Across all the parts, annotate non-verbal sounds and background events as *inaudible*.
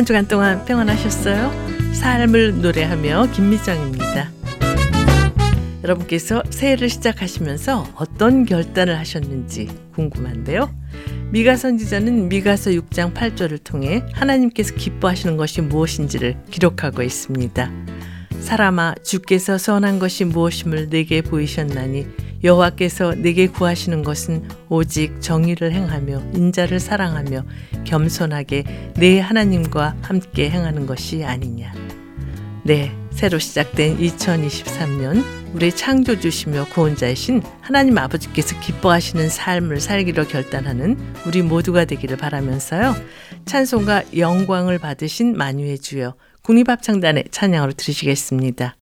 한 주간 동안 평안하셨어요? 삶을 노래하며 김미정입니다. 여러분께서 새해를 시작하시면서 어떤 결단을 하셨는지 궁금한데요. 미가 선지자는 미가서 6장 8절을 통해 하나님께서 기뻐하시는 것이 무엇인지를 기록하고 있습니다. 사람아 주께서 선한 것이 무엇임을 내게 보이셨나니 여호와께서 내게 구하시는 것은 오직 정의를 행하며 인자를 사랑하며 겸손하게 내 하나님과 함께 행하는 것이 아니냐. 네, 새로 시작된 2023년 우리 창조주시며 구원자이신 하나님 아버지께서 기뻐하시는 삶을 살기로 결단하는 우리 모두가 되기를 바라면서요. 찬송과 영광을 받으신 만유의 주여 국립합창단의 찬양으로 들으시겠습니다.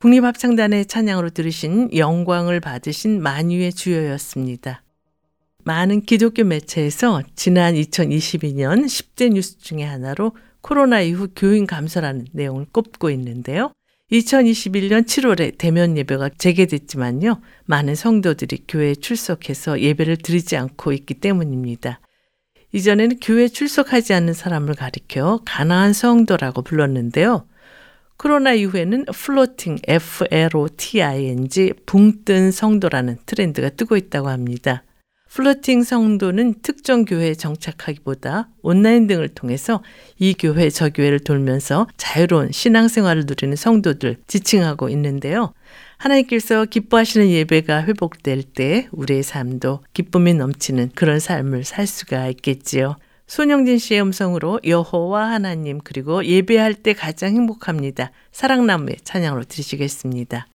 국립합창단의 찬양으로 들으신 영광을 받으신 만유의 주여였습니다. 많은 기독교 매체에서 지난 2022년 10대 뉴스 중의 하나로 코로나 이후 교인 감소라는 내용을 꼽고 있는데요. 2021년 7월에 대면 예배가 재개됐지만요. 많은 성도들이 교회에 출석해서 예배를 드리지 않고 있기 때문입니다. 이전에는 교회에 출석하지 않는 사람을 가리켜 가나안 성도라고 불렀는데요. 코로나 이후에는 floating, F-L-O-T-I-N-G, 붕뜬 성도라는 트렌드가 뜨고 있다고 합니다. floating 성도는 특정 교회에 정착하기보다 온라인 등을 통해서 이 교회 저 교회를 돌면서 자유로운 신앙생활을 누리는 성도들 지칭하고 있는데요. 하나님께서 기뻐하시는 예배가 회복될 때 우리의 삶도 기쁨이 넘치는 그런 삶을 살 수가 있겠지요. 손영진 씨의 음성으로 여호와 하나님 그리고 예배할 때 가장 행복합니다. 사랑나무의 찬양으로 드리시겠습니다.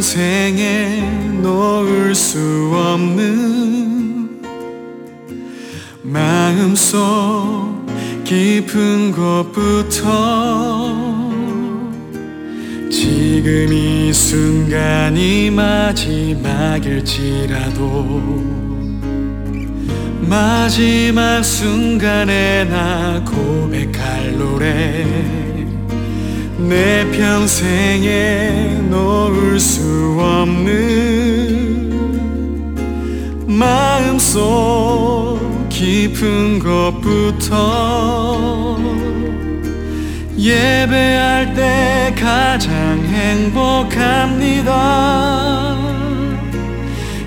평생에 놓을 수 없는 마음속 깊은 곳부터 지금 이 순간이 마지막일지라도 마지막 순간에 나 고백할 노래 내 평생에 놓을 수 없는 마음속 깊은 것부터 예배할 때 가장 행복합니다.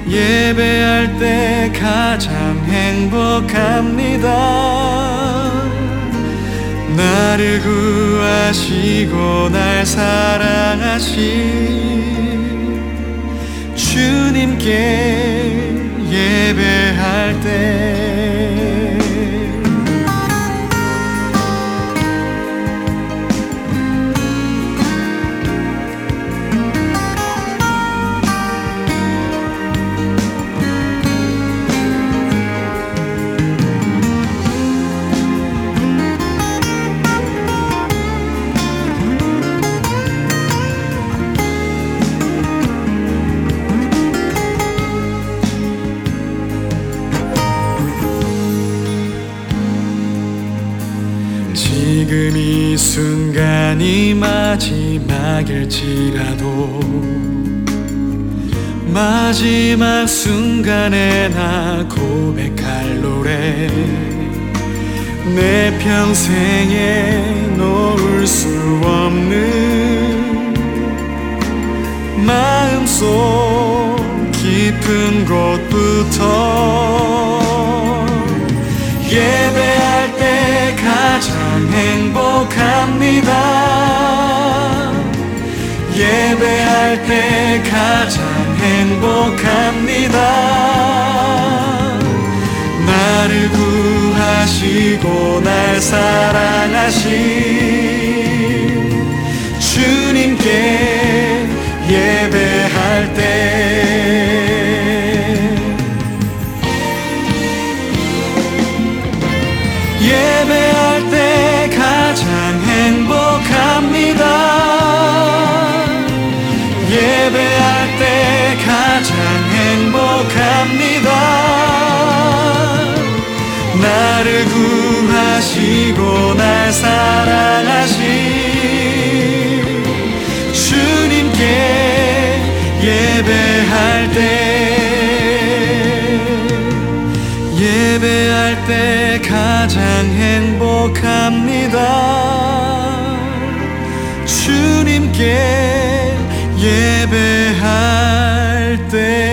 예배할 때 가장 행복합니다. 나를 구하시고 날 사랑하신 주님께 예배할 때 순간이 마지막일지라도 마지막 순간에 나 고백할 노래 내 평생에 놓을 수 없는 마음속 깊은 곳부터 예배할 때 가장 행복합니다 예배할 때 가장 행복합니다. 나를 구하시고 날 사랑하신 주님께 예배할 때 행복합니다. 나를 구하시고 날 사랑하신 주님께 예배할 때 예배할 때 가장 행복합니다. 주님께 예배할 때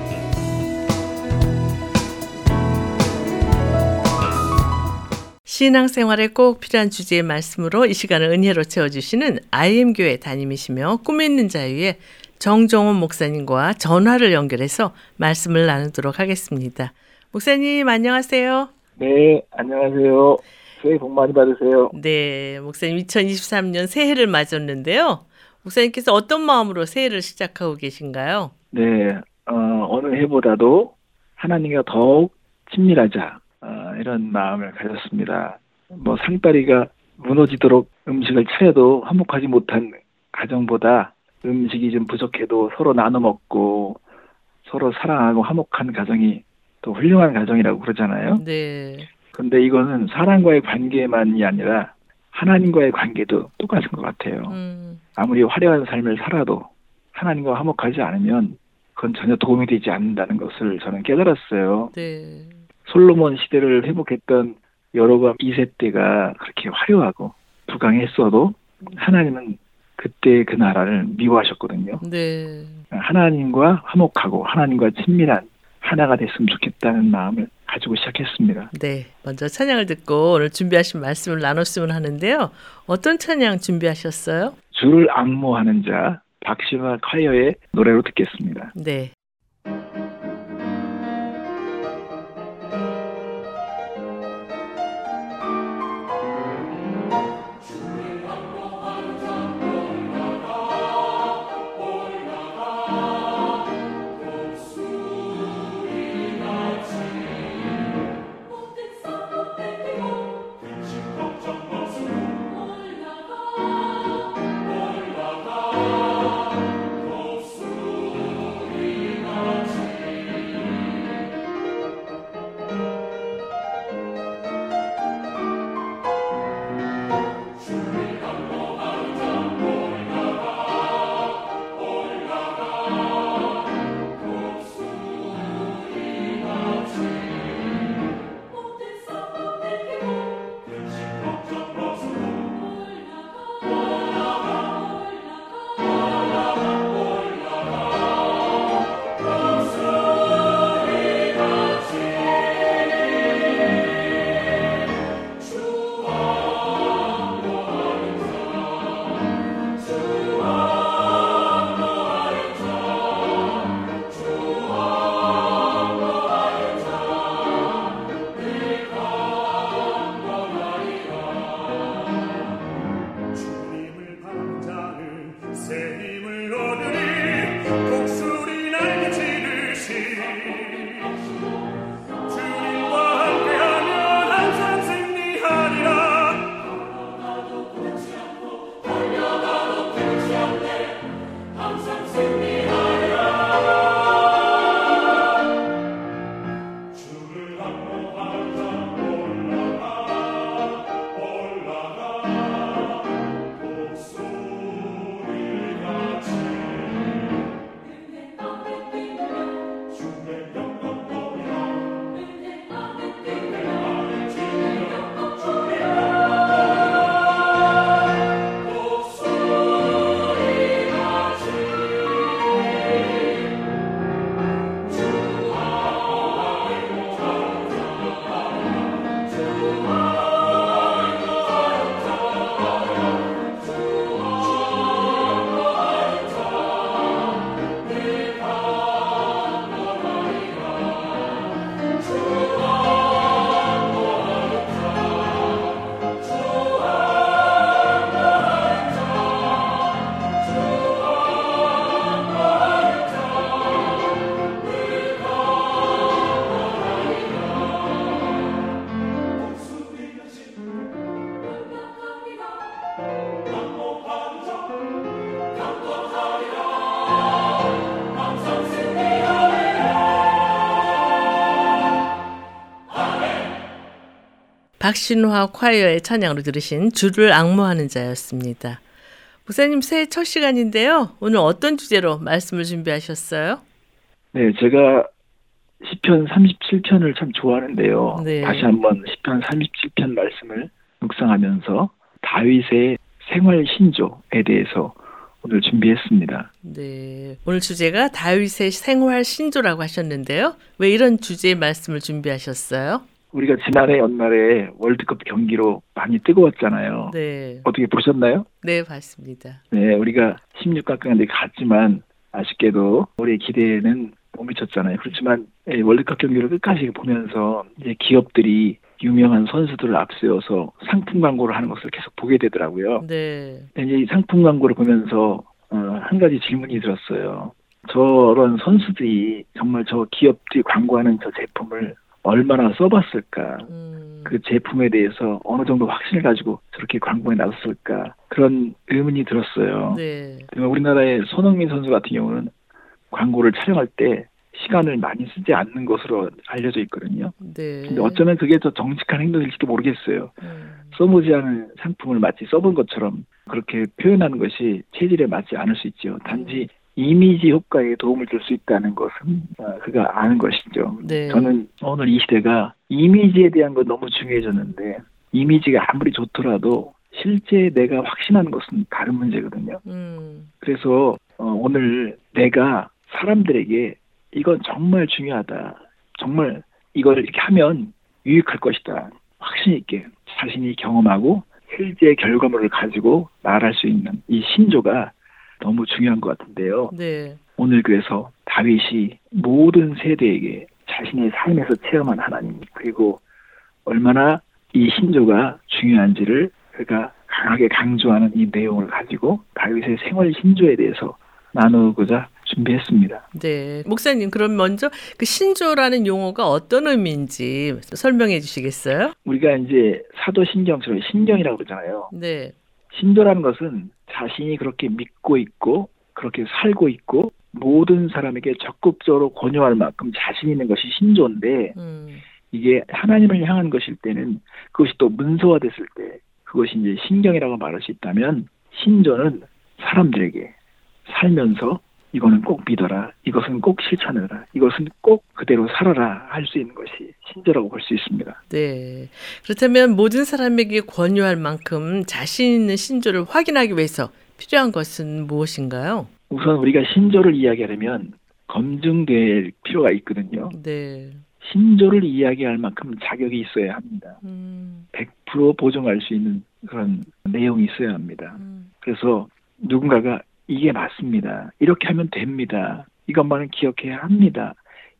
신앙생활에 꼭 필요한 주제의 말씀으로 이 시간을 은혜로 채워주시는 IM교회 담임이시며 꿈 있는 자유의 정정원 목사님과 전화를 연결해서 말씀을 나누도록 하겠습니다. 목사님 안녕하세요. 네, 안녕하세요. 새해 복 많이 받으세요. 네, 목사님 2023년 새해를 맞았는데요. 목사님께서 어떤 마음으로 새해를 시작하고 계신가요? 네, 어, 어느 해보다도 하나님과 더욱 친밀하자 어, 이런 마음을 가졌습니다. 뭐 상다리가 무너지도록 음식을 차려도 화목하지 못한 가정보다 음식이 좀 부족해도 서로 나눠 먹고 서로 사랑하고 화목한 가정이 또 훌륭한 가정이라고 그러잖아요. 네, 근데 이거는 사람과의 관계만이 아니라 하나님과의 관계도 똑같은 것 같아요. 음, 아무리 화려한 삶을 살아도 하나님과 화목하지 않으면 그건 전혀 도움이 되지 않는다는 것을 저는 깨달았어요. 네, 솔로몬 시대를 회복했던 여로밤 2세 때가 그렇게 화려하고 부강했어도 하나님은 그때 그 나라를 미워하셨거든요. 네. 하나님과 화목하고 하나님과 친밀한 하나가 됐으면 좋겠다는 마음을 가지고 시작했습니다. 네, 먼저 찬양을 듣고 오늘 준비하신 말씀을 나눴으면 하는데요. 어떤 찬양 준비하셨어요? 주를 악모하는 자 박시화 콰이어의 노래로 듣겠습니다. 네. 박신화 콰이어의 찬양으로 들으신 주를 악모하는 자였습니다. 목사님 새해 첫 시간인데요. 오늘 어떤 주제로 말씀을 준비하셨어요? 네, 제가 시편 37편을 참 좋아하는데요. 네. 다시 한번 시편 37편 말씀을 묵상하면서 다윗의 생활 신조에 대해서 오늘 준비했습니다. 네. 오늘 주제가 다윗의 생활 신조라고 하셨는데요. 왜 이런 주제의 말씀을 준비하셨어요? 우리가 지난해 연말에 월드컵 경기로 많이 뜨거웠잖아요. 네. 어떻게 보셨나요? 네, 봤습니다. 네, 우리가 16강까지 갔지만 아쉽게도 우리의 기대에는 못 미쳤잖아요. 그렇지만 예, 월드컵 경기를 끝까지 보면서 이제 기업들이 유명한 선수들을 앞세워서 상품 광고를 하는 것을 계속 보게 되더라고요. 네. 이제 이 상품 광고를 보면서 어, 한 가지 질문이 들었어요. 저런 선수들이 정말 저 기업들이 광고하는 저 제품을 얼마나 써봤을까? 음. 그 제품에 대해서 어느 정도 확신을 가지고 저렇게 광고에 나섰을까? 그런 의문이 들었어요. 네. 우리나라의 손흥민 선수 같은 경우는 광고를 촬영할 때 시간을 많이 쓰지 않는 것으로 알려져 있거든요. 네. 근데 어쩌면 그게 더 정직한 행동일지도 모르겠어요. 음. 써보지 않은 상품을 마치 써본 것처럼 그렇게 표현하는 것이 체질에 맞지 않을 수 있죠. 단지 이미지 효과에 도움을 줄 수 있다는 것은 어, 그가 아는 것이죠. 네. 저는 오늘 이 시대가 이미지에 대한 건 너무 중요해졌는데 이미지가 아무리 좋더라도 실제 내가 확신하는 것은 다른 문제거든요. 음. 그래서 어, 오늘 내가 사람들에게 이건 정말 중요하다. 정말 이걸 이렇게 하면 유익할 것이다. 확신 있게 자신이 경험하고 실제 결과물을 가지고 말할 수 있는 이 신조가 너무 중요한 것 같은데요. 네. 오늘 그래서 다윗이 모든 세대에게 자신의 삶에서 체험한 하나님 그리고 얼마나 이 신조가 중요한지를 그가 강하게 강조하는 이 내용을 가지고 다윗의 생활 신조에 대해서 나누고자 준비했습니다. 네. 목사님, 그럼 먼저 그 신조라는 용어가 어떤 의미인지 설명해 주시겠어요? 우리가 이제 사도 신경처럼 신경이라고 그러잖아요. 네. 신조라는 것은 자신이 그렇게 믿고 있고 그렇게 살고 있고 모든 사람에게 적극적으로 권유할 만큼 자신 있는 것이 신조인데 음. 이게 하나님을 향한 것일 때는 그것이 또 문서화됐을 때 그것이 이제 신경이라고 말할 수 있다면 신조는 사람들에게 살면서 이거는 꼭 믿어라. 이것은 꼭 실천해라. 이것은 꼭 그대로 살아라. 할 수 있는 것이 신조라고 볼 수 있습니다. 네. 그렇다면 모든 사람에게 권유할 만큼 자신 있는 신조를 확인하기 위해서 필요한 것은 무엇인가요? 우선 우리가 신조를 이야기하려면 검증될 필요가 있거든요. 네. 신조를 이야기할 만큼 자격이 있어야 합니다. 음. 100% 보증할 수 있는 그런 내용이 있어야 합니다. 음. 그래서 누군가가 이게 맞습니다. 이렇게 하면 됩니다. 이것만은 기억해야 합니다.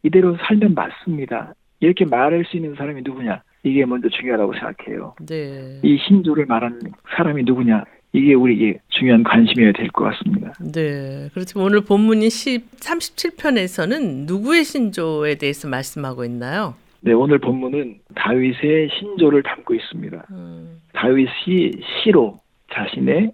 이대로 살면 맞습니다. 이렇게 말할 수 있는 사람이 누구냐? 이게 먼저 중요하다고 생각해요. 네. 이 신조를 말하는 사람이 누구냐? 이게 우리에게 중요한 관심이어야 될 것 같습니다. 네. 그렇지만 오늘 본문인 10, 37편에서는 누구의 신조에 대해서 말씀하고 있나요? 네, 오늘 본문은 다윗의 신조를 담고 있습니다. 음. 다윗이 시로 자신의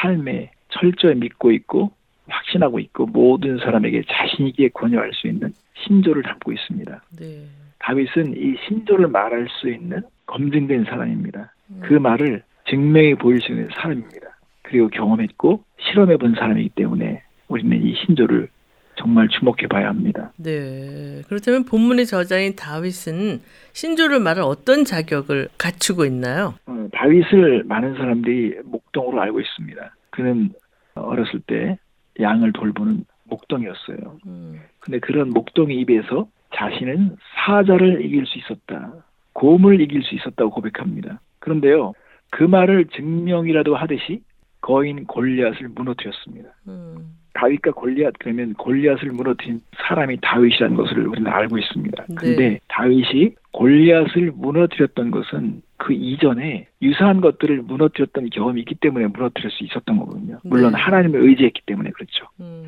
삶에 철저히 믿고 있고 확신하고 있고 모든 사람에게 자신 있게 권유할 수 있는 신조를 담고 있습니다. 네. 다윗은 이 신조를 말할 수 있는 검증된 사람입니다. 음. 그 말을 증명해 보일 수 있는 사람입니다. 그리고 경험했고 실험해 본 사람이기 때문에 우리는 이 신조를 정말 주목해 봐야 합니다. 네. 그렇다면 본문의 저자인 다윗은 신조를 말할 어떤 자격을 갖추고 있나요? 어, 다윗을 많은 사람들이 목동으로 알고 있습니다. 그는 어렸을 때 양을 돌보는 목동이었어요. 음. 근데 그런 목동의 입에서 자신은 사자를 이길 수 있었다. 곰을 이길 수 있었다고 고백합니다. 그런데요, 그 말을 증명이라도 하듯이 거인 골리앗을 무너뜨렸습니다. 음. 다윗과 골리앗 그러면 골리앗을 무너뜨린 사람이 다윗이라는 것을 우리는 알고 있습니다. 근데 네. 다윗이 골리앗을 무너뜨렸던 것은 그 이전에 유사한 것들을 무너뜨렸던 경험이 있기 때문에 무너뜨릴 수 있었던 거거든요. 물론 네. 하나님을 의지했기 때문에 그렇죠. 음.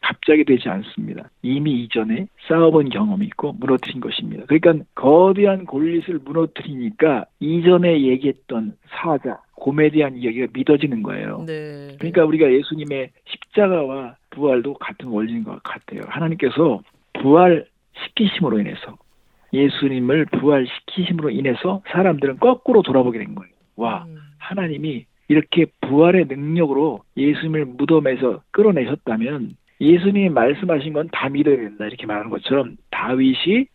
갑자기 되지 않습니다. 이미 이전에 싸워본 경험이 있고 무너뜨린 것입니다. 그러니까 거대한 골릿을 무너뜨리니까 이전에 얘기했던 사자, 곰에 대한 이야기가 믿어지는 거예요. 네. 그러니까 우리가 예수님의 십자가와 부활도 같은 원리인 것 같아요. 하나님께서 부활 시키심으로 인해서 예수님을 부활시키심으로 인해서 사람들은 거꾸로 돌아보게 된 거예요. 와, 음. 하나님이 이렇게 부활의 능력으로 예수님을 무덤에서 끌어내셨다면 예수님이 말씀하신 건 다 믿어야 된다 이렇게 말하는 것처럼 다윗이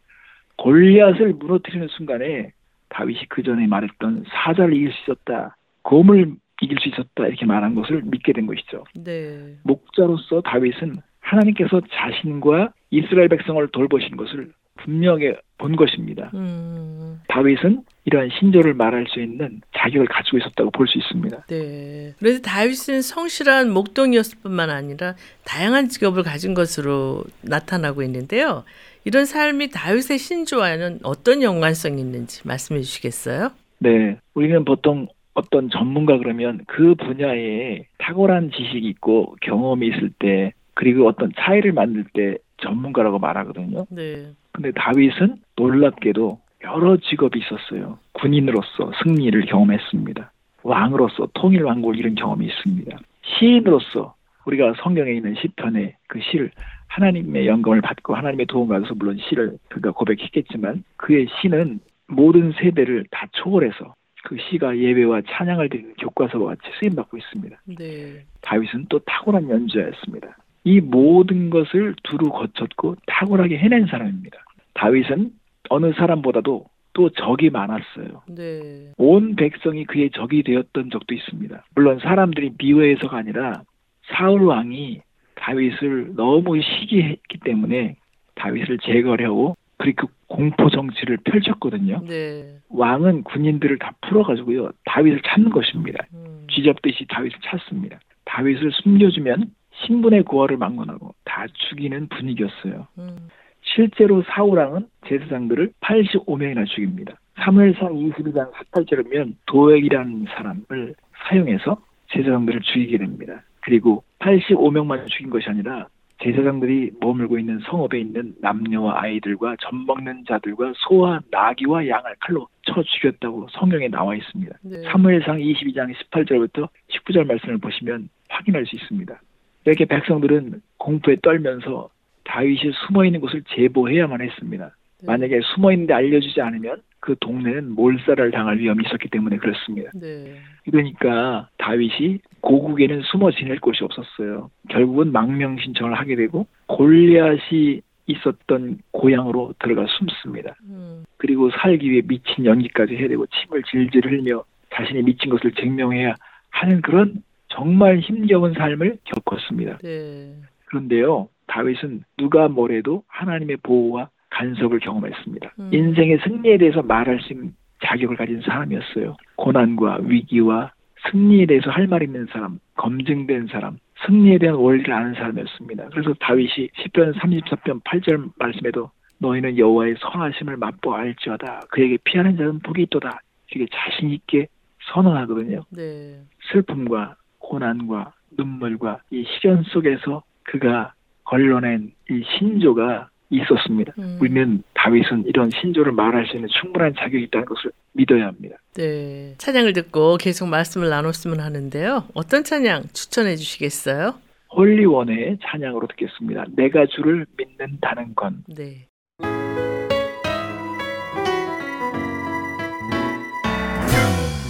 골리앗을 무너뜨리는 순간에 다윗이 그 전에 말했던 사자를 이길 수 있었다, 곰을 이길 수 있었다 이렇게 말한 것을 믿게 된 것이죠. 네. 목자로서 다윗은 하나님께서 자신과 이스라엘 백성을 돌보신 것을 분명히 본 것입니다. 음. 다윗은 이러한 신조를 말할 수 있는 자격을 가지고 있었다고 볼 수 있습니다. 네. 그래서 다윗은 성실한 목동이었을 뿐만 아니라 다양한 직업을 가진 것으로 나타나고 있는데요. 이런 삶이 다윗의 신조와는 어떤 연관성이 있는지 말씀해 주시겠어요? 네, 우리는 보통 어떤 전문가 그러면 그 분야에 탁월한 지식이 있고 경험이 있을 때 그리고 어떤 차이를 만들 때 전문가라고 말하거든요. 네. 근데 다윗은 놀랍게도 여러 직업이 있었어요. 군인으로서 승리를 경험했습니다. 왕으로서 통일 왕국을 이룬 경험이 있습니다. 시인으로서 우리가 성경에 있는 시편의 그 시를 하나님의 영감을 받고 하나님의 도움 받아서 물론 시를 그가 고백했겠지만 그의 시는 모든 세대를 다 초월해서 그 시가 예배와 찬양을 드리는 교과서와 같이 쓰임 받고 있습니다. 네. 다윗은 또 탁월한 연주자였습니다. 이 모든 것을 두루 거쳤고 탁월하게 해낸 사람입니다. 다윗은 어느 사람보다도 또 적이 많았어요. 네. 온 백성이 그의 적이 되었던 적도 있습니다. 물론 사람들이 미워해서가 아니라 사울 왕이 다윗을 너무 시기했기 때문에 다윗을 제거하려고 그리고 공포 정치를 펼쳤거든요. 네. 왕은 군인들을 다 풀어가지고요 다윗을 찾는 것입니다. 음. 쥐잡듯이 다윗을 찾습니다. 다윗을 숨겨주면 신분의 고하를 막론하고 다 죽이는 분위기였어요. 음. 실제로 사우랑은 제사장들을 85명이나 죽입니다. 3회상 22장 18절이면 도액이라는 사람을 사용해서 제사장들을 죽이게 됩니다. 그리고 85명만 죽인 것이 아니라 제사장들이 머물고 있는 성읍에 있는 남녀와 아이들과 젖 먹는 자들과 소와 나귀와 양을 칼로 쳐 죽였다고 성경에 나와 있습니다. 네. 사무엘상 22장 18절부터 19절 말씀을 보시면 확인할 수 있습니다. 이렇게 백성들은 공포에 떨면서 다윗이 숨어 있는 곳을 제보해야만 했습니다. 네. 만약에 숨어 있는데 알려주지 않으면 그 동네는 몰살을 당할 위험이 있었기 때문에 그렇습니다. 네. 그러니까 다윗이 고국에는 숨어 지낼 곳이 없었어요. 결국은 망명 신청을 하게 되고 골리앗이 있었던 고향으로 들어가 숨습니다. 음. 그리고 살기 위해 미친 연기까지 해야 되고 침을 질질 흘며 자신이 미친 것을 증명해야 하는 그런 정말 힘겨운 삶을 겪었습니다. 네. 그런데요, 다윗은 누가 뭐래도 하나님의 보호와 간섭을 경험했습니다. 음. 인생의 승리에 대해서 말할 수 있는 자격을 가진 사람이었어요. 고난과 위기와 승리에 대해서 할 말 있는 사람, 검증된 사람, 승리에 대한 원리를 아는 사람이었습니다. 그래서 다윗이 10편 34편 8절 말씀에도 너희는 여호와의 선하심을 맛보아 알지어다. 그에게 피하는 자는 복이 있도다. 이렇게 자신 있게 선언하거든요. 네. 슬픔과 고난과 눈물과 이 시련 속에서 그가 걸러낸 이 신조가 있었습니다. 음. 우리는 다윗은 이런 신조를 말할 수 있는 충분한 자격이 있다는 것을 믿어야 합니다. 네. 찬양을 듣고 계속 말씀을 나눴으면 하는데요. 어떤 찬양 추천해 주시겠어요? 홀리원의 찬양으로 듣겠습니다. 내가 주를 믿는다는 건 네.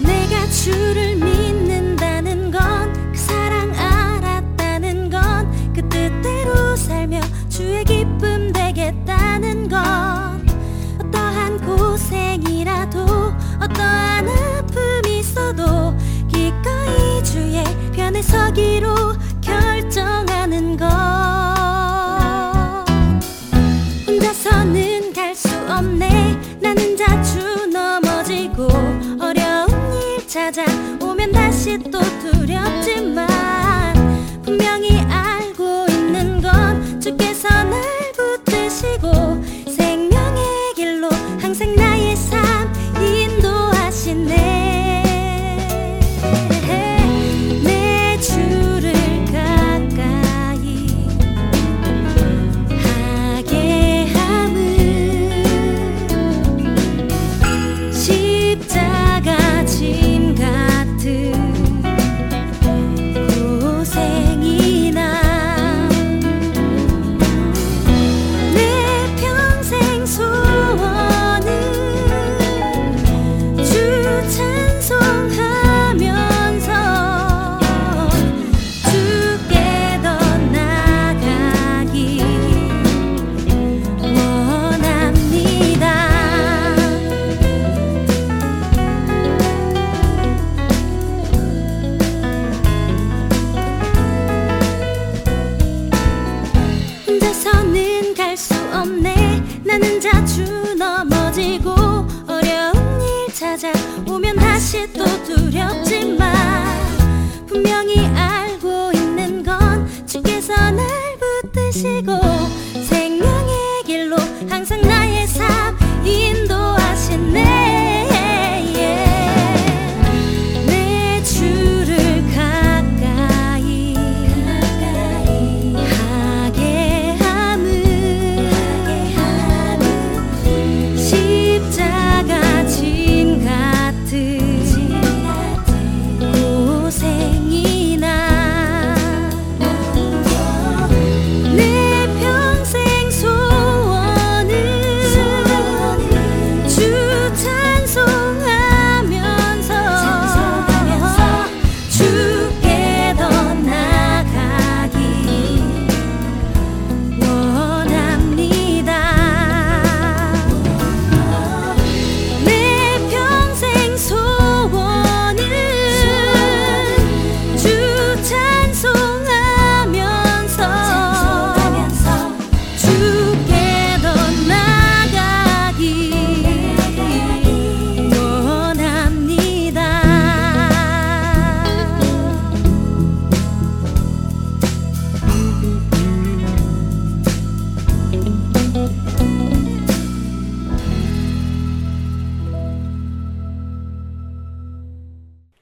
내가 주를 믿 서기로 결정하는 것. 혼자서는 갈 수 없네. 나는 자주 넘어지고 어려운 일 찾아오면 다시 또 두렵지만 분명히 알고 있는 건 주께서 날 붙드시고 다시 또 두렵지만 분명히 알고 있는 건 주께서 날 붙드시고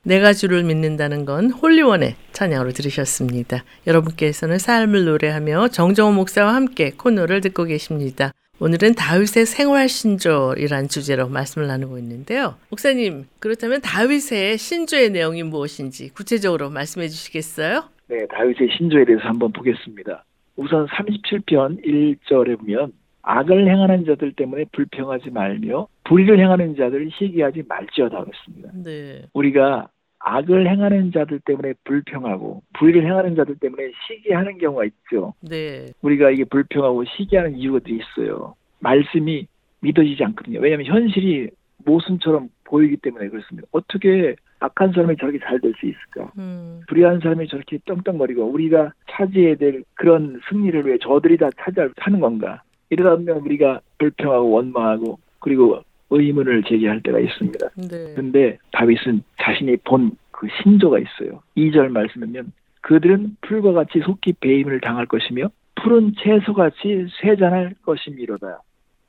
내가 주를 믿는다는 건 홀리원의 찬양으로 들으셨습니다. 여러분께서는 삶을 노래하며 정정호 목사와 함께 코너를 듣고 계십니다. 오늘은 다윗의 생활 신조이란 주제로 말씀을 나누고 있는데요. 목사님, 그렇다면 다윗의 신조의 내용이 무엇인지 구체적으로 말씀해 주시겠어요? 네, 다윗의 신조에 대해서 한번 보겠습니다. 우선 37편 1절에 보면 악을 행하는 자들 때문에 불평하지 말며 불의를 행하는 자들을 시기하지 말지어다 그랬습니다. 네. 우리가 악을 행하는 자들 때문에 불평하고 불의를 행하는 자들 때문에 시기하는 경우가 있죠. 네. 우리가 이게 불평하고 시기하는 이유들이 있어요. 말씀이 믿어지지 않거든요. 왜냐하면 현실이 모순처럼 보이기 때문에 그렇습니다. 어떻게 악한 사람이 저렇게 잘 될 수 있을까? 음. 불의한 사람이 저렇게 떵떵거리고 우리가 차지해야 될 그런 승리를 왜 저들이 다 차지하는 건가? 이러다 보면 우리가 불평하고 원망하고 그리고 의문을 제기할 때가 있습니다. 네. 근데 다윗은 자신이 본 그 신조가 있어요. 2절 말씀하면 그들은 풀과 같이 속히 배임을 당할 것이며 푸른 채소같이 쇠잔할 것이미로다.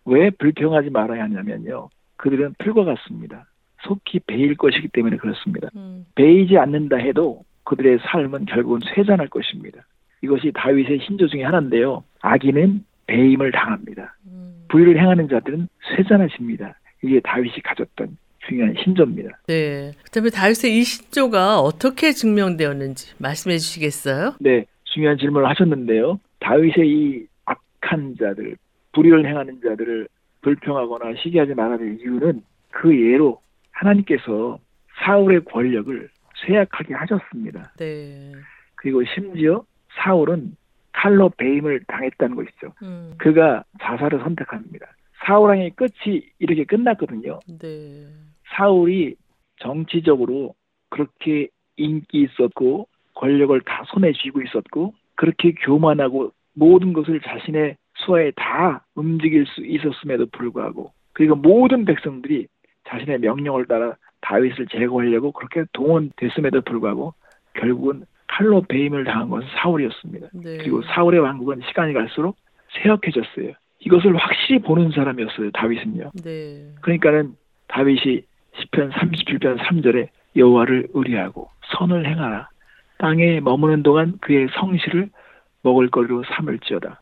왜 불평하지 말아야 하냐면요. 그들은 풀과 같습니다. 속히 배일 것이기 때문에 그렇습니다. 음. 배이지 않는다 해도 그들의 삶은 결국은 쇠잔할 것입니다. 이것이 다윗의 신조 중에 하나인데요. 악인은 배임을 당합니다. 음. 불의를 행하는 자들은 쇠잔하십니다. 이게 다윗이 가졌던 중요한 신조입니다. 네. 그다음에 다윗의 이 신조가 어떻게 증명되었는지 말씀해 주시겠어요? 네, 중요한 질문을 하셨는데요. 다윗의 이 악한 자들, 불의를 행하는 자들을 불평하거나 시기하지 말아야 될 이유는 그 예로 하나님께서 사울의 권력을 쇠약하게 하셨습니다. 네. 그리고 심지어 사울은 칼로 배임을 당했다는 것이죠. 음. 그가 자살을 선택합니다. 사울왕의 끝이 이렇게 끝났거든요. 네. 사울이 정치적으로 그렇게 인기 있었고 권력을 다 손에 쥐고 있었고 그렇게 교만하고 모든 것을 자신의 수하에 다 움직일 수 있었음에도 불구하고 그리고 모든 백성들이 자신의 명령을 따라 다윗을 제거하려고 그렇게 동원됐음에도 불구하고 결국은 칼로 배임을 당한 것은 사울이었습니다. 네. 그리고 사울의 왕국은 시간이 갈수록 쇠약해졌어요. 이것을 확실히 보는 사람이었어요. 다윗은요. 네. 그러니까는 다윗이 시편 37편 3절에 여호와를 의리하고 선을 행하라. 땅에 머무는 동안 그의 성실을 먹을 거리로 삼을지어다.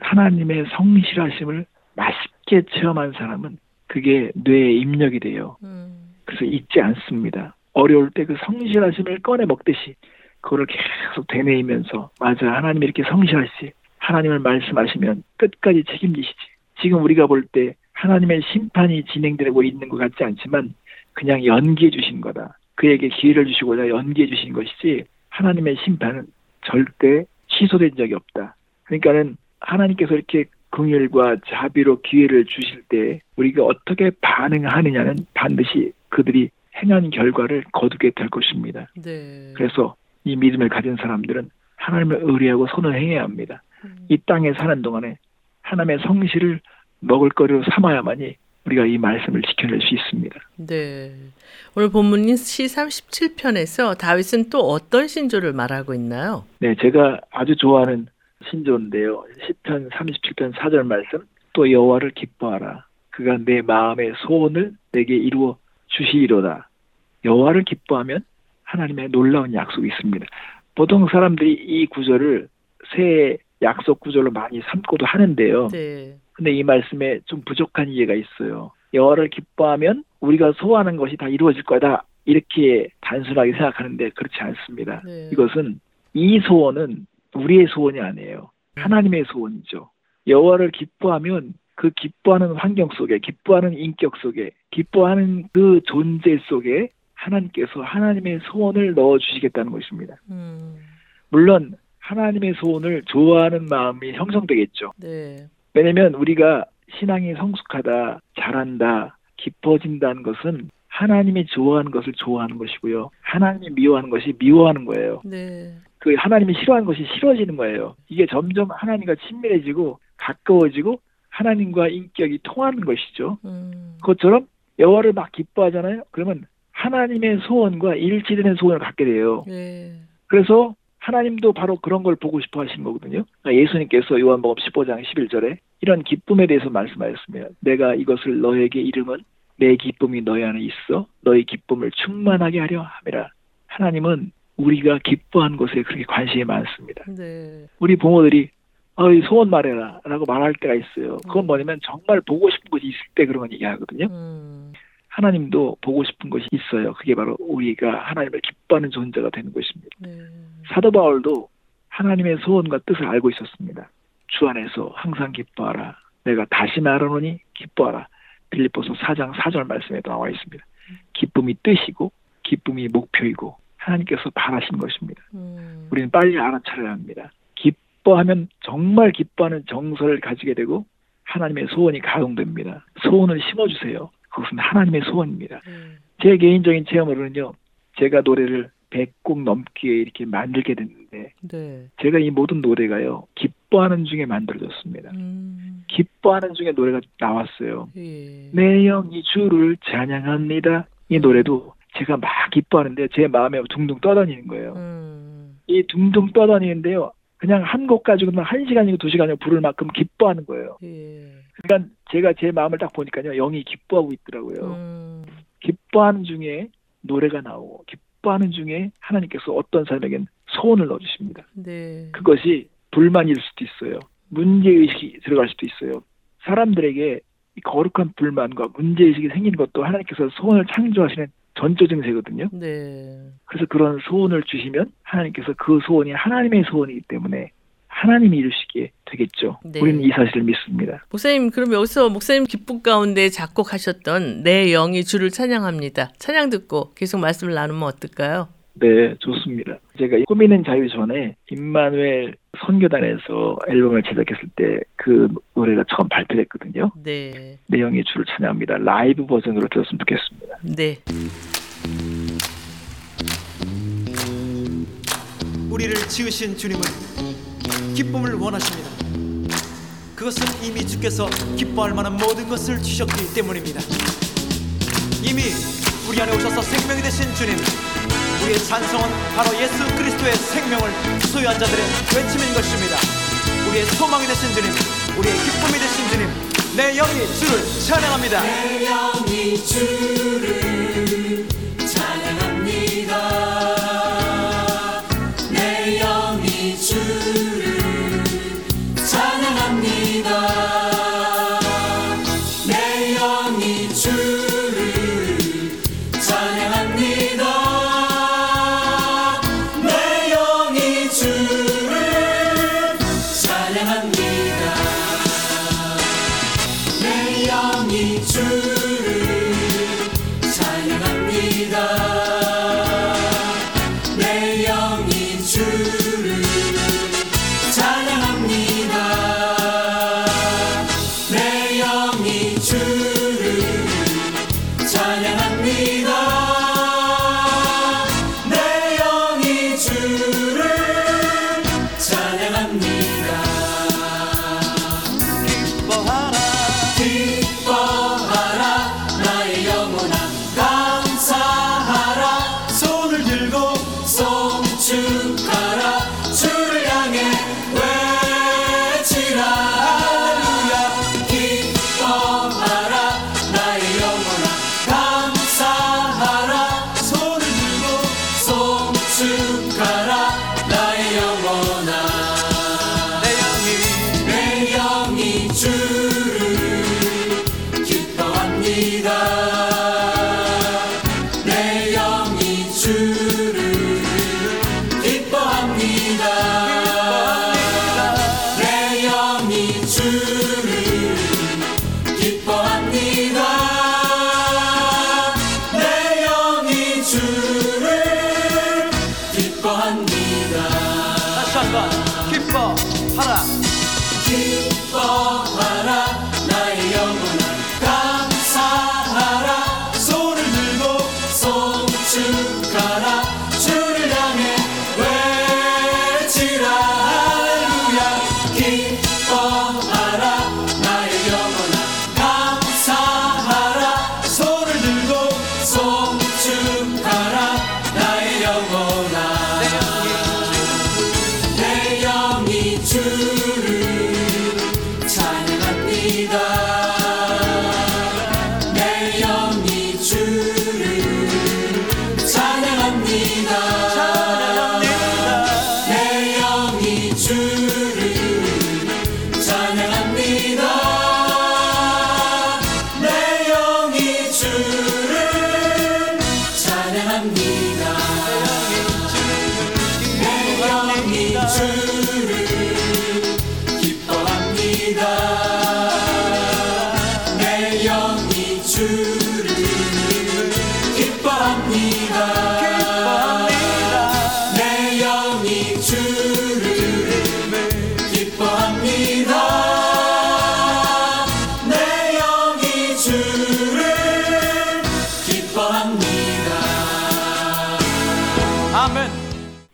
하나님의 성실하심을 맛있게 체험한 사람은 그게 뇌에 입력이 돼요. 음. 그래서 잊지 않습니다. 어려울 때 그 성실하심을 꺼내 먹듯이 그거를 계속 되뇌이면서 맞아 하나님 이렇게 성실하시지 하나님을 말씀하시면 끝까지 책임지시지 지금 우리가 볼 때 하나님의 심판이 진행되고 있는 것 같지 않지만 그냥 연기해 주신 거다. 그에게 기회를 주시고자 연기해 주신 것이지 하나님의 심판은 절대 취소된 적이 없다. 그러니까는 하나님께서 이렇게 긍휼과 자비로 기회를 주실 때 우리가 어떻게 반응하느냐는 반드시 그들이 행한 결과를 거두게 될 것입니다. 네. 그래서 이 믿음을 가진 사람들은 하나님을 의뢰하고 선을 행해야 합니다. 음. 이 땅에 사는 동안에 하나님의 성실을 먹을 거리로 삼아야만이 우리가 이 말씀을 지켜낼 수 있습니다. 네. 오늘 본문인 시 37편에서 다윗은 또 어떤 신조를 말하고 있나요? 네, 제가 아주 좋아하는 신조인데요. 10편 37편 4절 말씀 또 여호와를 기뻐하라. 그가 내 마음의 소원을 내게 이루어 주시리로다. 여호와를 기뻐하면 하나님의 놀라운 약속이 있습니다. 보통 사람들이 이 구절을 새 약속 구절로 많이 삼고도 하는데요. 네. 근데 이 말씀에 좀 부족한 이해가 있어요. 여호와를 기뻐하면 우리가 소원하는 것이 다 이루어질 거다. 이렇게 단순하게 생각하는데 그렇지 않습니다. 네. 이것은 이 소원은 우리의 소원이 아니에요. 하나님의 소원이죠. 여호와를 기뻐하면 그 기뻐하는 환경 속에, 기뻐하는 인격 속에, 기뻐하는 그 존재 속에 하나님께서 하나님의 소원을 넣어 주시겠다는 것입니다. 음. 물론 하나님의 소원을 좋아하는 마음이 형성되겠죠. 네. 왜냐면 우리가 신앙이 성숙하다, 잘한다, 기뻐진다는 것은 하나님이 좋아하는 것을 좋아하는 것이고요. 하나님이 미워하는 것이 미워하는 거예요. 네. 그 하나님이 싫어하는 것이 싫어지는 거예요. 이게 점점 하나님과 친밀해지고 가까워지고 하나님과 인격이 통하는 것이죠. 음. 그것처럼 여호와를 막 기뻐하잖아요. 그러면 하나님의 소원과 일치되는 소원을 갖게 돼요. 네. 그래서 하나님도 바로 그런 걸 보고 싶어 하시는 거거든요. 그러니까 예수님께서 요한복음 15장 11절에 이런 기쁨에 대해서 말씀하셨으며 내가 이것을 너에게 이름은 내 기쁨이 너희 안에 있어 너희 기쁨을 충만하게 하려 함이라. 하나님은 우리가 기뻐하는 것에 그렇게 관심이 많습니다. 네. 우리 부모들이 어이 소원 말해라 라고 말할 때가 있어요. 그건 뭐냐면 정말 보고 싶은 것이 있을 때 그런 건 얘기하거든요. 음. 하나님도 보고 싶은 것이 있어요. 그게 바로 우리가 하나님을 기뻐하는 존재가 되는 것입니다. 네. 사도 바울도 하나님의 소원과 뜻을 알고 있었습니다. 주 안에서 항상 기뻐하라. 내가 다시 말하노니 기뻐하라. 빌립보서 4장 4절 말씀에 나와 있습니다. 기쁨이 뜻이고 기쁨이 목표이고 하나님께서 바라신 것입니다. 음. 우리는 빨리 알아차려야 합니다. 기뻐하면 정말 기뻐하는 정서를 가지게 되고 하나님의 소원이 가동됩니다. 소원을 심어주세요. 그것은 하나님의 소원입니다. 네. 제 개인적인 체험으로는요, 제가 노래를 100곡 넘게 이렇게 만들게 됐는데, 네. 제가 이 모든 노래가요, 기뻐하는 중에 만들어졌습니다. 음. 기뻐하는 중에 노래가 나왔어요. 예. 내 영이 주를 찬양합니다. 이 노래도 제가 막 기뻐하는데 제 마음에 둥둥 떠다니는 거예요. 음. 이 둥둥 떠다니는데요, 그냥 한 곡 가지고는 한 시간이고 두 시간이고 부를 만큼 기뻐하는 거예요. 예. 그러니까 제가 제 마음을 딱 보니까요, 영이 기뻐하고 있더라고요. 음. 기뻐하는 중에 노래가 나오고 기뻐하는 중에 하나님께서 어떤 사람에겐 소원을 넣어주십니다. 네. 그것이 불만일 수도 있어요. 문제의식이 들어갈 수도 있어요. 사람들에게 이 거룩한 불만과 문제의식이 생기는 것도 하나님께서 소원을 창조하시는 전조 증세거든요. 네. 그래서 그런 소원을 주시면 하나님께서 그 소원이 하나님의 소원이기 때문에 하나님이 이루시기에 되겠죠. 네. 우리는 이 사실을 믿습니다. 목사님 그럼 여기서 목사님 기쁨 가운데 작곡하셨던 내 영이 주를 찬양합니다. 찬양 듣고 계속 말씀을 나누면 어떨까요? 네, 좋습니다. 제가 꾸미는 자유 전에 임마누엘 선교단에서 앨범을 제작했을 때 그 노래가 처음 발표됐거든요. 네. 내용이 주를 찬양합니다. 라이브 버전으로 들었으면 좋겠습니다. 네. 우리를 지으신 주님은 기쁨을 원하십니다. 그것은 이미 주께서 기뻐할 만한 모든 것을 주셨기 때문입니다. 이미 우리 안에 오셔서 생명이 되신 주님, 우리의 찬성은 바로 예수 그리스도의 생명을 소유한 자들의 외침인 것입니다. 우리의 소망이 되신 주님, 우리의 기쁨이 되신 주님, 내 영이 주를 찬양합니다. 내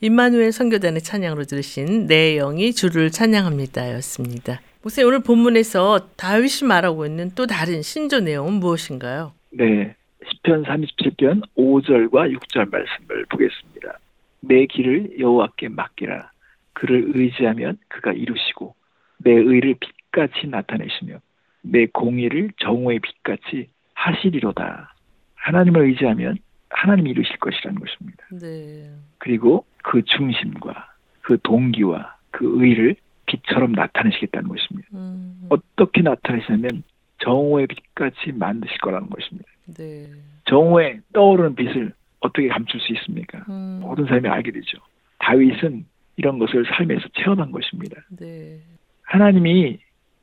임마누엘 선교단의 찬양으로 들으신 내 영이 주를 찬양합니다였습니다. 목사님 오늘 본문에서 다윗이 말하고 있는 또 다른 신조 내용은 무엇인가요? 네. 10편 37편 5절과 6절 말씀을 보겠습니다. 내 길을 여호와께 맡기라. 그를 의지하면 그가 이루시고 내 의를 빛같이 나타내시며 내 공의를 정오의 빛같이 하시리로다. 하나님을 의지하면 하나님이 이루실 것이라는 것입니다. 네. 그리고 그 중심과 그 동기와 그 의를 빛처럼 나타내시겠다는 것입니다. 음, 어떻게 나타내시냐면 정오의 빛같이 만드실 거라는 것입니다. 네. 정오에 떠오르는 빛을 어떻게 감출 수 있습니까? 음, 모든 사람이 알게 되죠. 다윗은 이런 것을 삶에서 체험한 것입니다. 네. 하나님이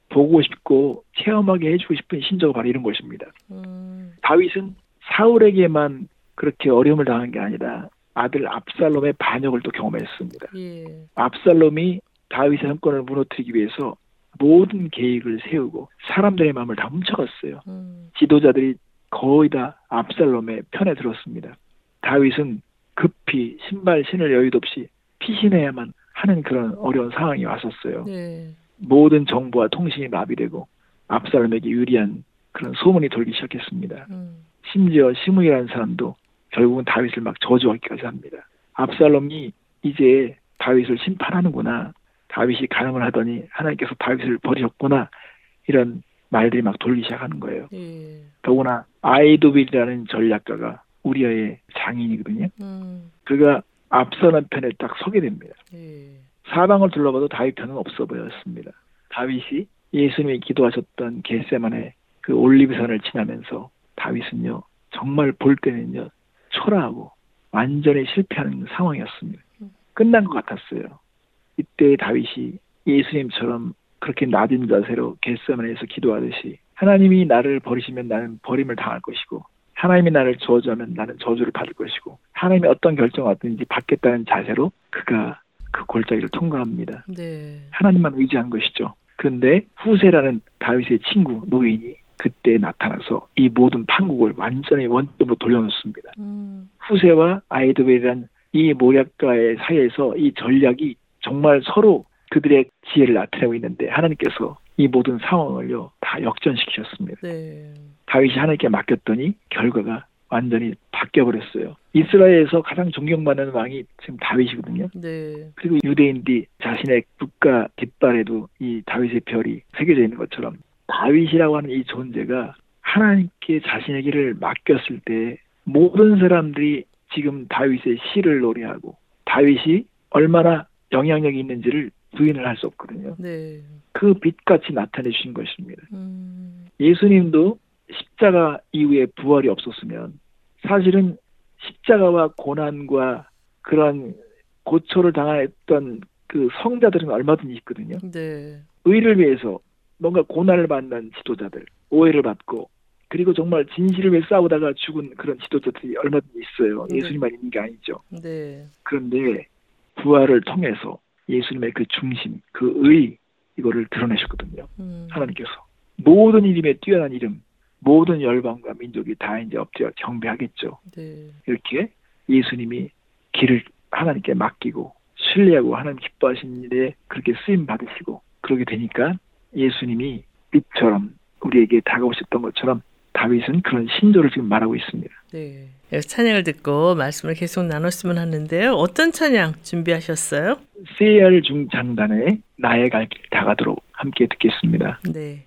보고 싶고 체험하게 해주고 싶은 신조가 바로 이런 것입니다. 음, 다윗은 사울에게만 그렇게 어려움을 당한 게 아니라 아들 압살롬의 반역을 또 경험했습니다. 예. 압살롬이 다윗의 정권을 무너뜨리기 위해서 모든 계획을 세우고 사람들의 마음을 다 훔쳐갔어요. 음, 지도자들이 거의 다 압살롬의 편에 들었습니다. 다윗은 급히 신발 신을 여유도 없이 피신해야만 하는 그런 어려운 상황이 왔었어요. 네. 모든 정보와 통신이 마비되고 압살롬에게 유리한 그런 소문이 돌기 시작했습니다. 음, 심지어 시므이라는 사람도 결국은 다윗을 막 저주하기까지 합니다. 압살롬이 이제 다윗을 심판하는구나. 다윗이 가늠을 하더니 하나님께서 다윗을 버리셨구나. 이런 말들이 막 돌기 시작하는 거예요. 예. 더구나 아이도빌이라는 전략가가 우리아의 장인이거든요. 음, 그가 압살롬 편에 딱 서게 됩니다. 예. 사방을 둘러봐도 다윗 편은 없어 보였습니다. 다윗이 예수님이 기도하셨던 겟세만의 그 올리브산을 지나면서 다윗은요 정말 볼 때는요 초라하고 완전히 실패하는 상황이었습니다. 끝난 것 같았어요. 이때 다윗이 예수님처럼 그렇게 낮은 자세로 겟세만에서 기도하듯이 하나님이 나를 버리시면 나는 버림을 당할 것이고 하나님이 나를 저주하면 나는 저주를 받을 것이고 하나님이 어떤 결정을 하든지 받겠다는 자세로 그가 그 골짜기를 통과합니다. 네. 하나님만 의지한 것이죠. 그런데 후세라는 다윗의 친구 노인이 그때 나타나서 이 모든 판국을 완전히 원점으로 돌려놓습니다. 음, 후세와 아이도벨이란 이 모략가의 사이에서 이 전략이 정말 서로 그들의 지혜를 나타내고 있는데 하나님께서 이 모든 상황을요 다 역전시키셨습니다. 네. 다윗이 하나님께 맡겼더니 결과가 완전히 바뀌어버렸어요. 이스라엘에서 가장 존경받는 왕이 지금 다윗이거든요. 네. 그리고 유대인들이 자신의 국가 깃발에도 이 다윗의 별이 새겨져 있는 것처럼 다윗이라고 하는 이 존재가 하나님께 자신의 길을 맡겼을 때 모든 사람들이 지금 다윗의 시를 노래하고 다윗이 얼마나 영향력이 있는지를 부인을 할 수 없거든요. 네. 그 빛같이 나타내 주신 것입니다. 음, 예수님도 십자가 이후에 부활이 없었으면 사실은 십자가와 고난과 그런 고초를 당했던 그 성자들은 얼마든지 있거든요. 네. 의를 위해서 뭔가 고난을 받는 지도자들, 오해를 받고 그리고 정말 진실을 위해 싸우다가 죽은 그런 지도자들이 얼마든지 있어요. 네. 예수님만 있는 게 아니죠. 네. 그런데 부활을 통해서 예수님의 그 중심, 그 의 이거를 드러내셨거든요. 음. 하나님께서 모든 이름에 뛰어난 이름, 모든 열방과 민족이 다 이제 엎드려 경배하겠죠. 네. 이렇게 예수님이 길을 하나님께 맡기고 신뢰하고 하나님 기뻐하신 일에 그렇게 쓰임 받으시고 그러게 되니까 예수님이 빛처럼 우리에게 다가오셨던 것처럼 다윗은 그런 신조를 지금 말하고 있습니다. 네. 찬양을 듣고 말씀을 계속 나눴으면 하는데요. 어떤 찬양 준비하셨어요? 세열 중장단의 나의 갈 길 다가도록 함께 듣겠습니다. 네.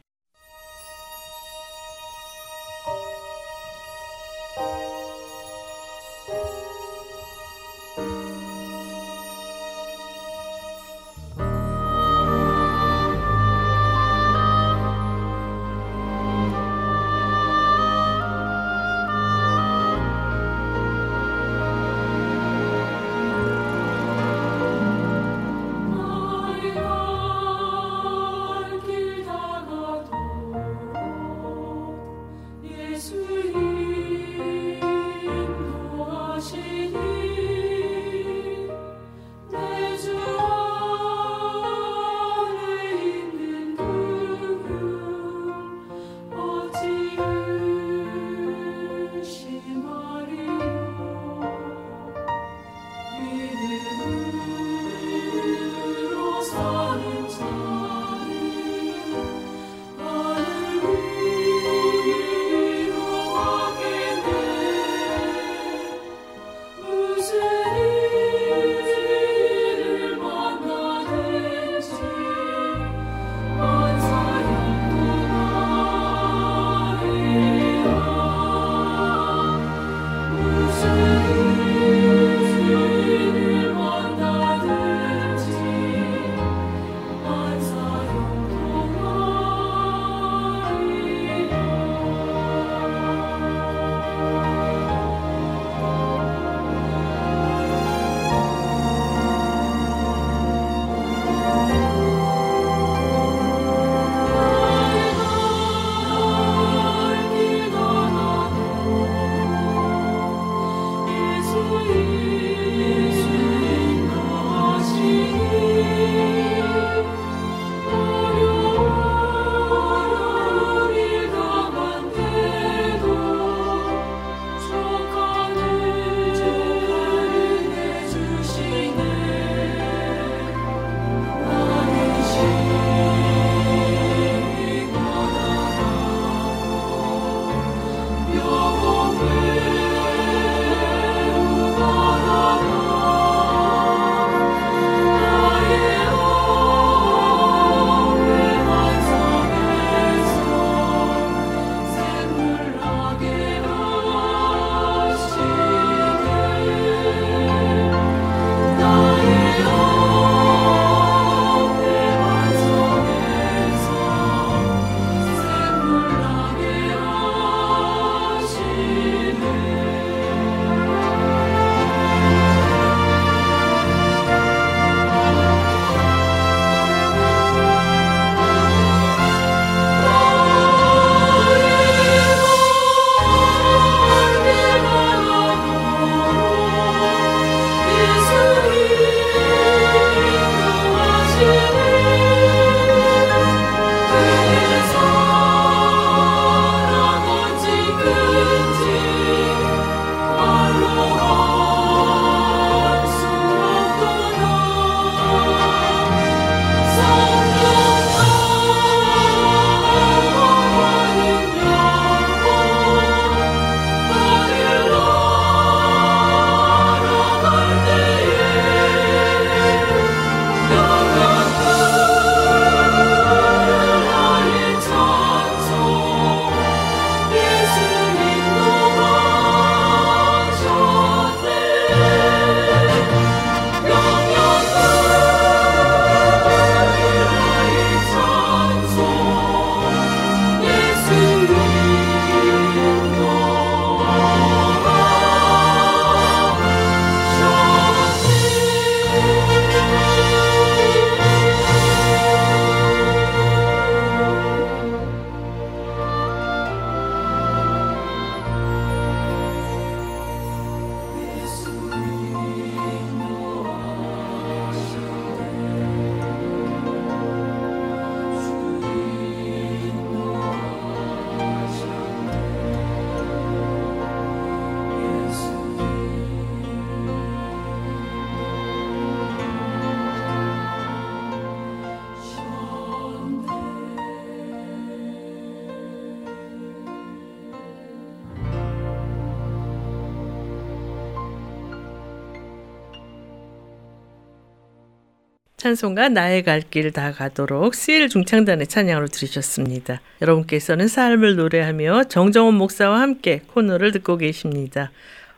찬송가 나의 갈 길 다 가도록 CL 중창단의 찬양으로 들으셨습니다. 여러분께서는 삶을 노래하며 정정원 목사와 함께 코너를 듣고 계십니다.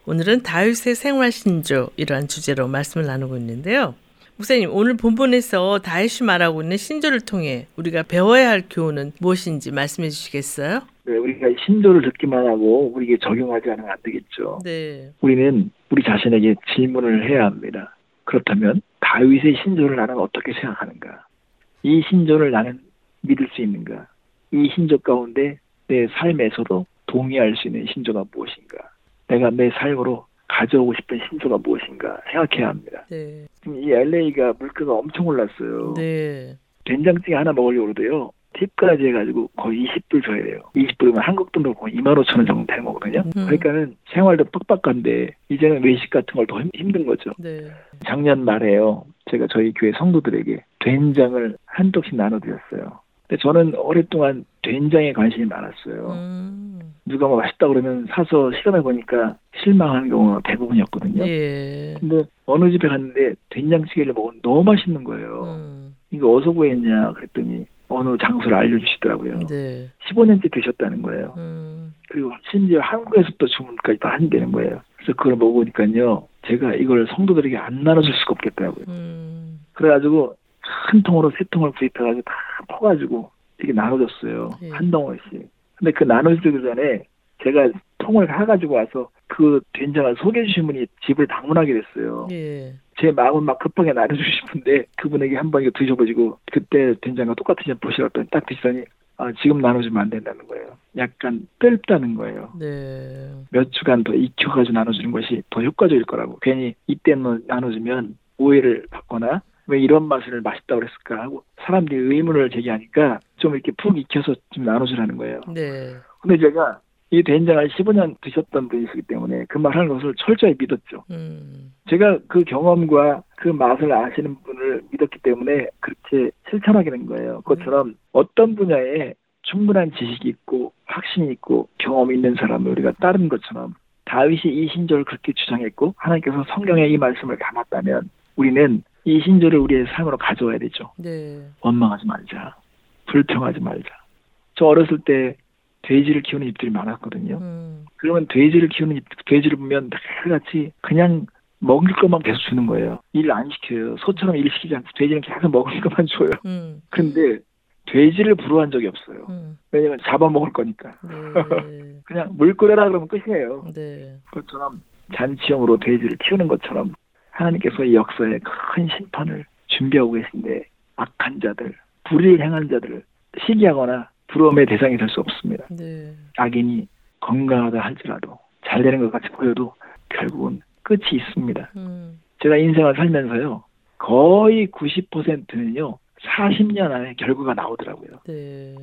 오늘은 다윗의 생활 신조 이러한 주제로 말씀을 나누고 있는데요. 목사님 오늘 본문에서 다윗이 말하고 있는 신조를 통해 우리가 배워야 할 교훈은 무엇인지 말씀해 주시겠어요? 네, 우리가 신조를 듣기만 하고 우리에게 적용하지 않으면 안 되겠죠. 네. 우리는 우리 자신에게 질문을 해야 합니다. 그렇다면 다윗의 신조를 나는 어떻게 생각하는가? 이 신조를 나는 믿을 수 있는가? 이 신조 가운데 내 삶에서도 동의할 수 있는 신조가 무엇인가? 내가 내 삶으로 가져오고 싶은 신조가 무엇인가 생각해야 합니다. 네. 지금 이 LA가 물가가 엄청 올랐어요. 네. 된장찌개 하나 먹으려고 그러도요. 팁까지 해가지고 거의 20불 줘야 돼요. 20불이면 한국 돈으로 거의 2만 5천 원 정도 되는 거거든요. 음. 그러니까는 생활도 빡빡한데 이제는 외식 같은 걸 더 힘든 거죠. 네. 작년 말에요. 제가 저희 교회 성도들에게 된장을 한 독씩 나눠드렸어요. 근데 저는 오랫동안 된장에 관심이 많았어요. 음. 누가 뭐 맛있다 그러면 사서 실험해 보니까 실망하는 경우가 대부분이었거든요. 예. 근데 어느 집에 갔는데 된장찌개를 먹으면 너무 맛있는 거예요. 음. 이거 어디서 구했냐 그랬더니 어느 장소를 알려주시더라고요. 네. 15년째 드셨다는 거예요. 음. 그리고 심지어 한국에서부터 주문까지 다 한다는 거예요. 그래서 그걸 먹으니까요. 제가 이걸 성도들에게 안 나눠줄 수가 없겠더라고요. 음. 그래가지고 큰 통으로 세 통을 구입해가지고 다 퍼가지고 이렇게 나눠줬어요. 예. 한 덩어리씩. 근데 그 나눠주기 전에 제가 통을 사가지고 와서 그 된장을 소개해 주신 분이 집을 방문하게 됐어요. 예. 제 마음은 막 급하게 나눠주고 싶은데 그분에게 한번 이거 드셔보시고 그때 된장과 똑같은지 보시랬더니 딱 드시더니 아, 지금 나눠주면 안 된다는 거예요. 약간 떫다는 거예요. 네. 몇 주간 더 익혀가지고 나눠주는 것이 더 효과적일 거라고. 괜히 이때는 나눠주면 오해를 받거나 왜 이런 맛을 맛있다고 그랬을까 하고 사람들이 의문을 제기하니까 좀 이렇게 푹 익혀서 좀 나눠주라는 거예요. 네. 근데 제가 이 된장을 15년 드셨던 분이시기 때문에 그 말 하는 것을 철저히 믿었죠. 음. 제가 그 경험과 그 맛을 아시는 분을 믿었기 때문에 그렇게 실천하게 된 거예요. 그것처럼 어떤 분야에 충분한 지식이 있고 확신이 있고 경험이 있는 사람을 우리가 따르는 것처럼 다윗이 이 신조를 그렇게 주장했고 하나님께서 성경에 이 말씀을 담았다면 우리는 이 신조를 우리의 삶으로 가져와야 되죠. 네. 원망하지 말자. 불평하지 말자. 저 어렸을 때 돼지를 키우는 집들이 많았거든요. 음. 그러면 돼지를 키우는 집, 돼지를 보면 매일같이 그냥 먹을 것만 계속 주는 거예요. 일 안 시켜요. 소처럼 일 시키지 않고 돼지는 계속 먹을 것만 줘요. 음. 근데 돼지를 부러워한 적이 없어요. 음. 왜냐면 잡아먹을 거니까. 네. *laughs* 그냥 물 끓여라 그러면 끝이에요. 네. 그것처럼 잔치형으로 돼지를 키우는 것처럼 하나님께서 이 역사에 큰 심판을 준비하고 계신데 악한 자들, 불의를 행한 자들을 시기하거나 부러움의 대상이 될 수 없습니다. 네. 악인이 건강하다 할지라도 잘 되는 것 같이 보여도 결국은 끝이 있습니다. 음. 제가 인생을 살면서요, 거의 90%는요, 40년 안에 결과가 나오더라고요. 네.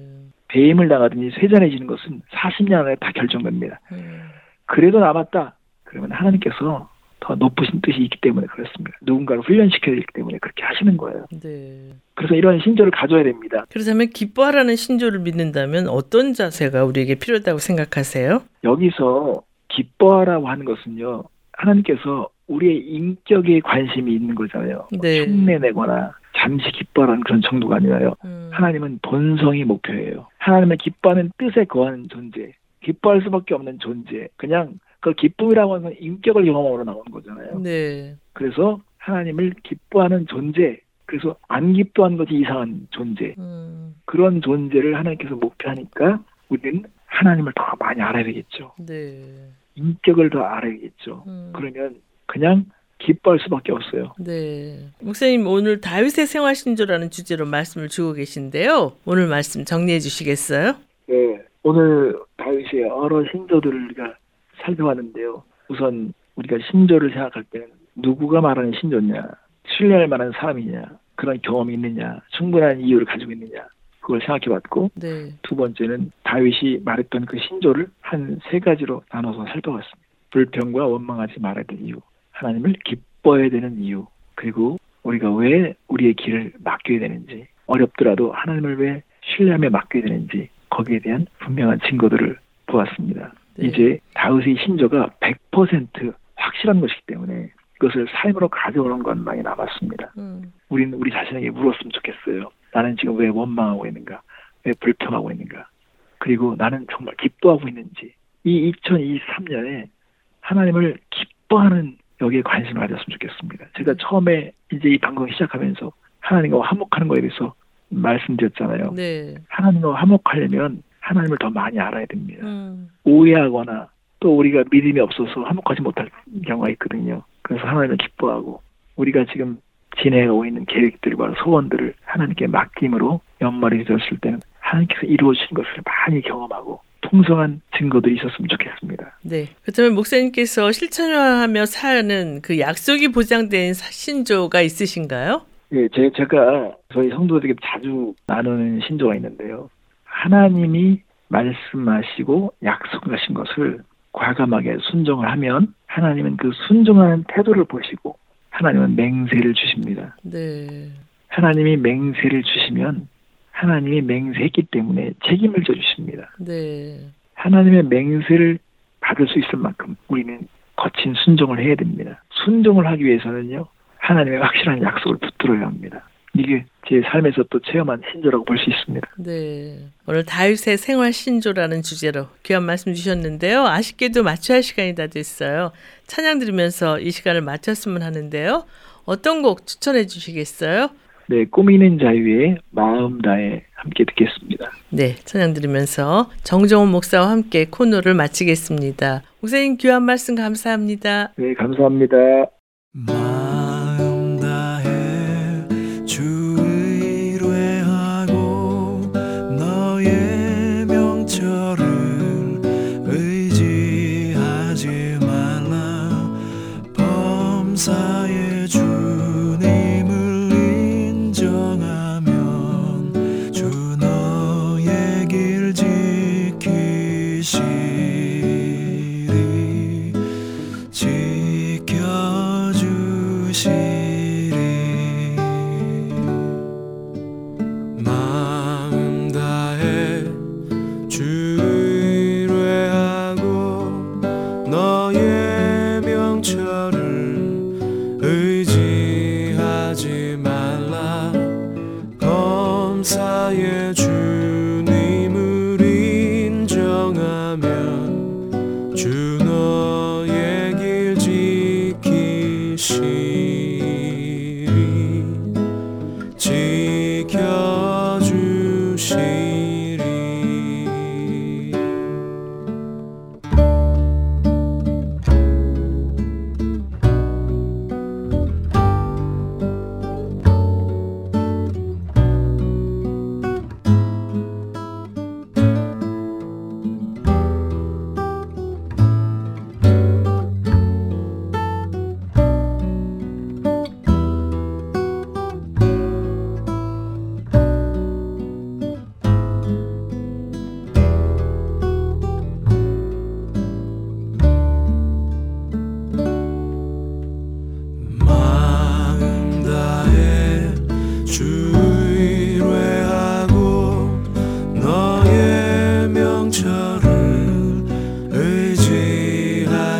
배임을 당하더니 쇠잔해지는 것은 40년 안에 다 결정됩니다. 음. 그래도 남았다. 그러면 하나님께서 더 높으신 뜻이 있기 때문에 그렇습니다. 누군가를 훈련시켜야 되기 때문에 그렇게 하시는 거예요. 네. 그래서 이런 신조를 가져야 됩니다. 그렇다면 기뻐하라는 신조를 믿는다면 어떤 자세가 우리에게 필요하다고 생각하세요? 여기서 기뻐하라고 하는 것은요, 하나님께서 우리의 인격에 관심이 있는 거잖아요. 뭐 네. 흉내내거나 잠시 기뻐하라는 그런 정도가 아니라요. 음. 하나님은 본성이 목표예요. 하나님은 기뻐하는 뜻에 거하는 존재, 기뻐할 수밖에 없는 존재. 그냥 그 기쁨이라고 하는 건 인격을 경험으로 나오는 거잖아요. 네. 그래서 하나님을 기뻐하는 존재, 그래서 안 기뻐하는 것이 이상한 존재, 음. 그런 존재를 하나님께서 목표하니까 우리는 하나님을 더 많이 알아야 되겠죠. 네. 인격을 더 알아야겠죠. 음. 그러면 그냥 기뻐할 수밖에 없어요. 네. 목사님 오늘 다윗의 생활 신조라는 주제로 말씀을 주고 계신데요. 오늘 말씀 정리해 주시겠어요? 네, 오늘 다윗의 여러 신조들을 우리가 살펴봤는데요. 우선 우리가 신조를 생각할 때는 누구가 말하는 신조냐, 신뢰할 만한 사람이냐, 그런 경험이 있느냐, 충분한 이유를 가지고 있느냐, 그걸 생각해봤고 네. 두 번째는 다윗이 말했던 그 신조를 한 세 가지로 나눠서 살펴봤습니다. 불평과 원망하지 말아야 될 이유, 하나님을 기뻐해야 되는 이유, 그리고 우리가 왜 우리의 길을 맡겨야 되는지, 어렵더라도 하나님을 왜 신뢰하며 맡겨야 되는지 거기에 대한 분명한 증거들을 보았습니다. 네. 이제 다윗의 신조가 100% 확실한 것이기 때문에 그것을 삶으로 가져오는 것만이 남았습니다. 음. 우리는 우리 자신에게 물었으면 좋겠어요. 나는 지금 왜 원망하고 있는가? 왜 불평하고 있는가? 그리고 나는 정말 기뻐하고 있는지 이 2023년에 하나님을 기뻐하는 여기에 관심을 가졌으면 좋겠습니다. 제가 처음에 이제 이 방송 시작하면서 하나님과 화목하는 거에 대해서 말씀드렸잖아요. 네. 하나님과 화목하려면 하나님을 더 많이 알아야 됩니다. 음. 오해하거나 또 우리가 믿음이 없어서 화목하지 못할 경우가 있거든요. 그래서 하나님을 기뻐하고 우리가 지금 진행하고 있는 계획들과 소원들을 하나님께 맡김으로 연말이 되었을 때는 하나님께서 이루어주신 것을 많이 경험하고 풍성한 증거들이 있었으면 좋겠습니다. 네. 그렇다면 목사님께서 실천하며 사는 그 약속이 보장된 사- 신조가 있으신가요? 예, 제, 제가 저희 성도들에게 자주 나누는 신조가 있는데요. 하나님이 말씀하시고 약속하신 것을 과감하게 순종을 하면 하나님은 그 순종하는 태도를 보시고 하나님은 맹세를 주십니다. 네. 하나님이 맹세를 주시면 하나님이 맹세했기 때문에 책임을 져주십니다. 네. 하나님의 맹세를 받을 수 있을 만큼 우리는 거친 순종을 해야 됩니다. 순종을 하기 위해서는요, 하나님의 확실한 약속을 붙들어야 합니다. 이게 제 삶에서 또 체험한 신조라고 볼 수 있습니다. 네. 오늘 다윗의 생활 신조라는 주제로 귀한 말씀 주셨는데요. 아쉽게도 마쳐야 할 시간이 다 됐어요. 찬양 들으면서 이 시간을 마쳤으면 하는데요. 어떤 곡 추천해 주시겠어요? 네, 꾸미는 자유의 마음 다해 함께 듣겠습니다. 네, 찬양 들으면서 정정훈 목사와 함께 코너를 마치겠습니다. 목사님 귀한 말씀 감사합니다. 네, 감사합니다. 마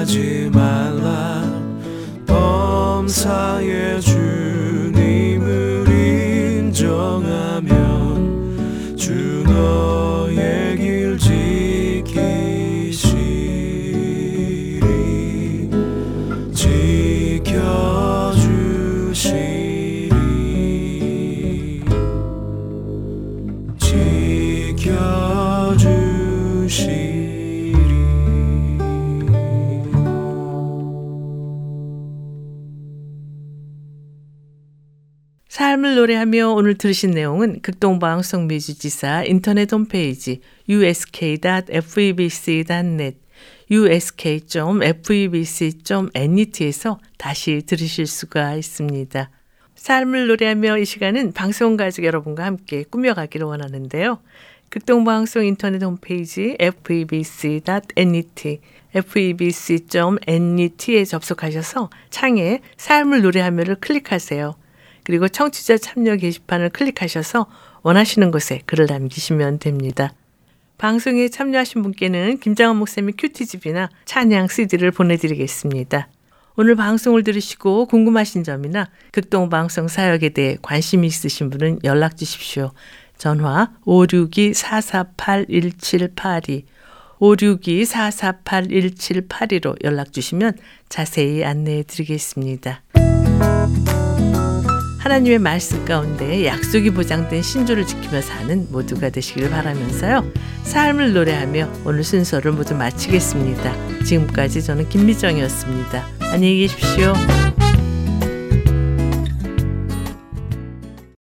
하지 말라. 범사의 주 노래하며 오늘 들으신 내용은 극동방송 뮤지지사 인터넷 홈페이지 usk.febc.net usk.febc.net에서 다시 들으실 수가 있습니다. 삶을 노래하며 이 시간은 방송 가족 여러분과 함께 꾸며가기를 원하는데요. 극동방송 인터넷 홈페이지 febc.net febc.net에 접속하셔서 창에 삶을 노래하며를 클릭하세요. 그리고 청취자 참여 게시판을 클릭하셔서 원하시는 곳에 글을 남기시면 됩니다. 방송에 참여하신 분께는 김장원 목사님의 큐티집이나 찬양 CD를 보내드리겠습니다. 오늘 방송을 들으시고 궁금하신 점이나 극동방송 사역에 대해 관심이 있으신 분은 연락 주십시오. 전화 562-448-1782 562-448-1782로 연락 주시면 자세히 안내해 드리겠습니다. 하나님의 말씀 가운데 약속이 보장된 신조를 지키며 사는 모두가 되시길 바라면서요. 삶을 노래하며 오늘 순서를 모두 마치겠습니다. 지금까지 저는 김미정이었습니다. 안녕히 계십시오.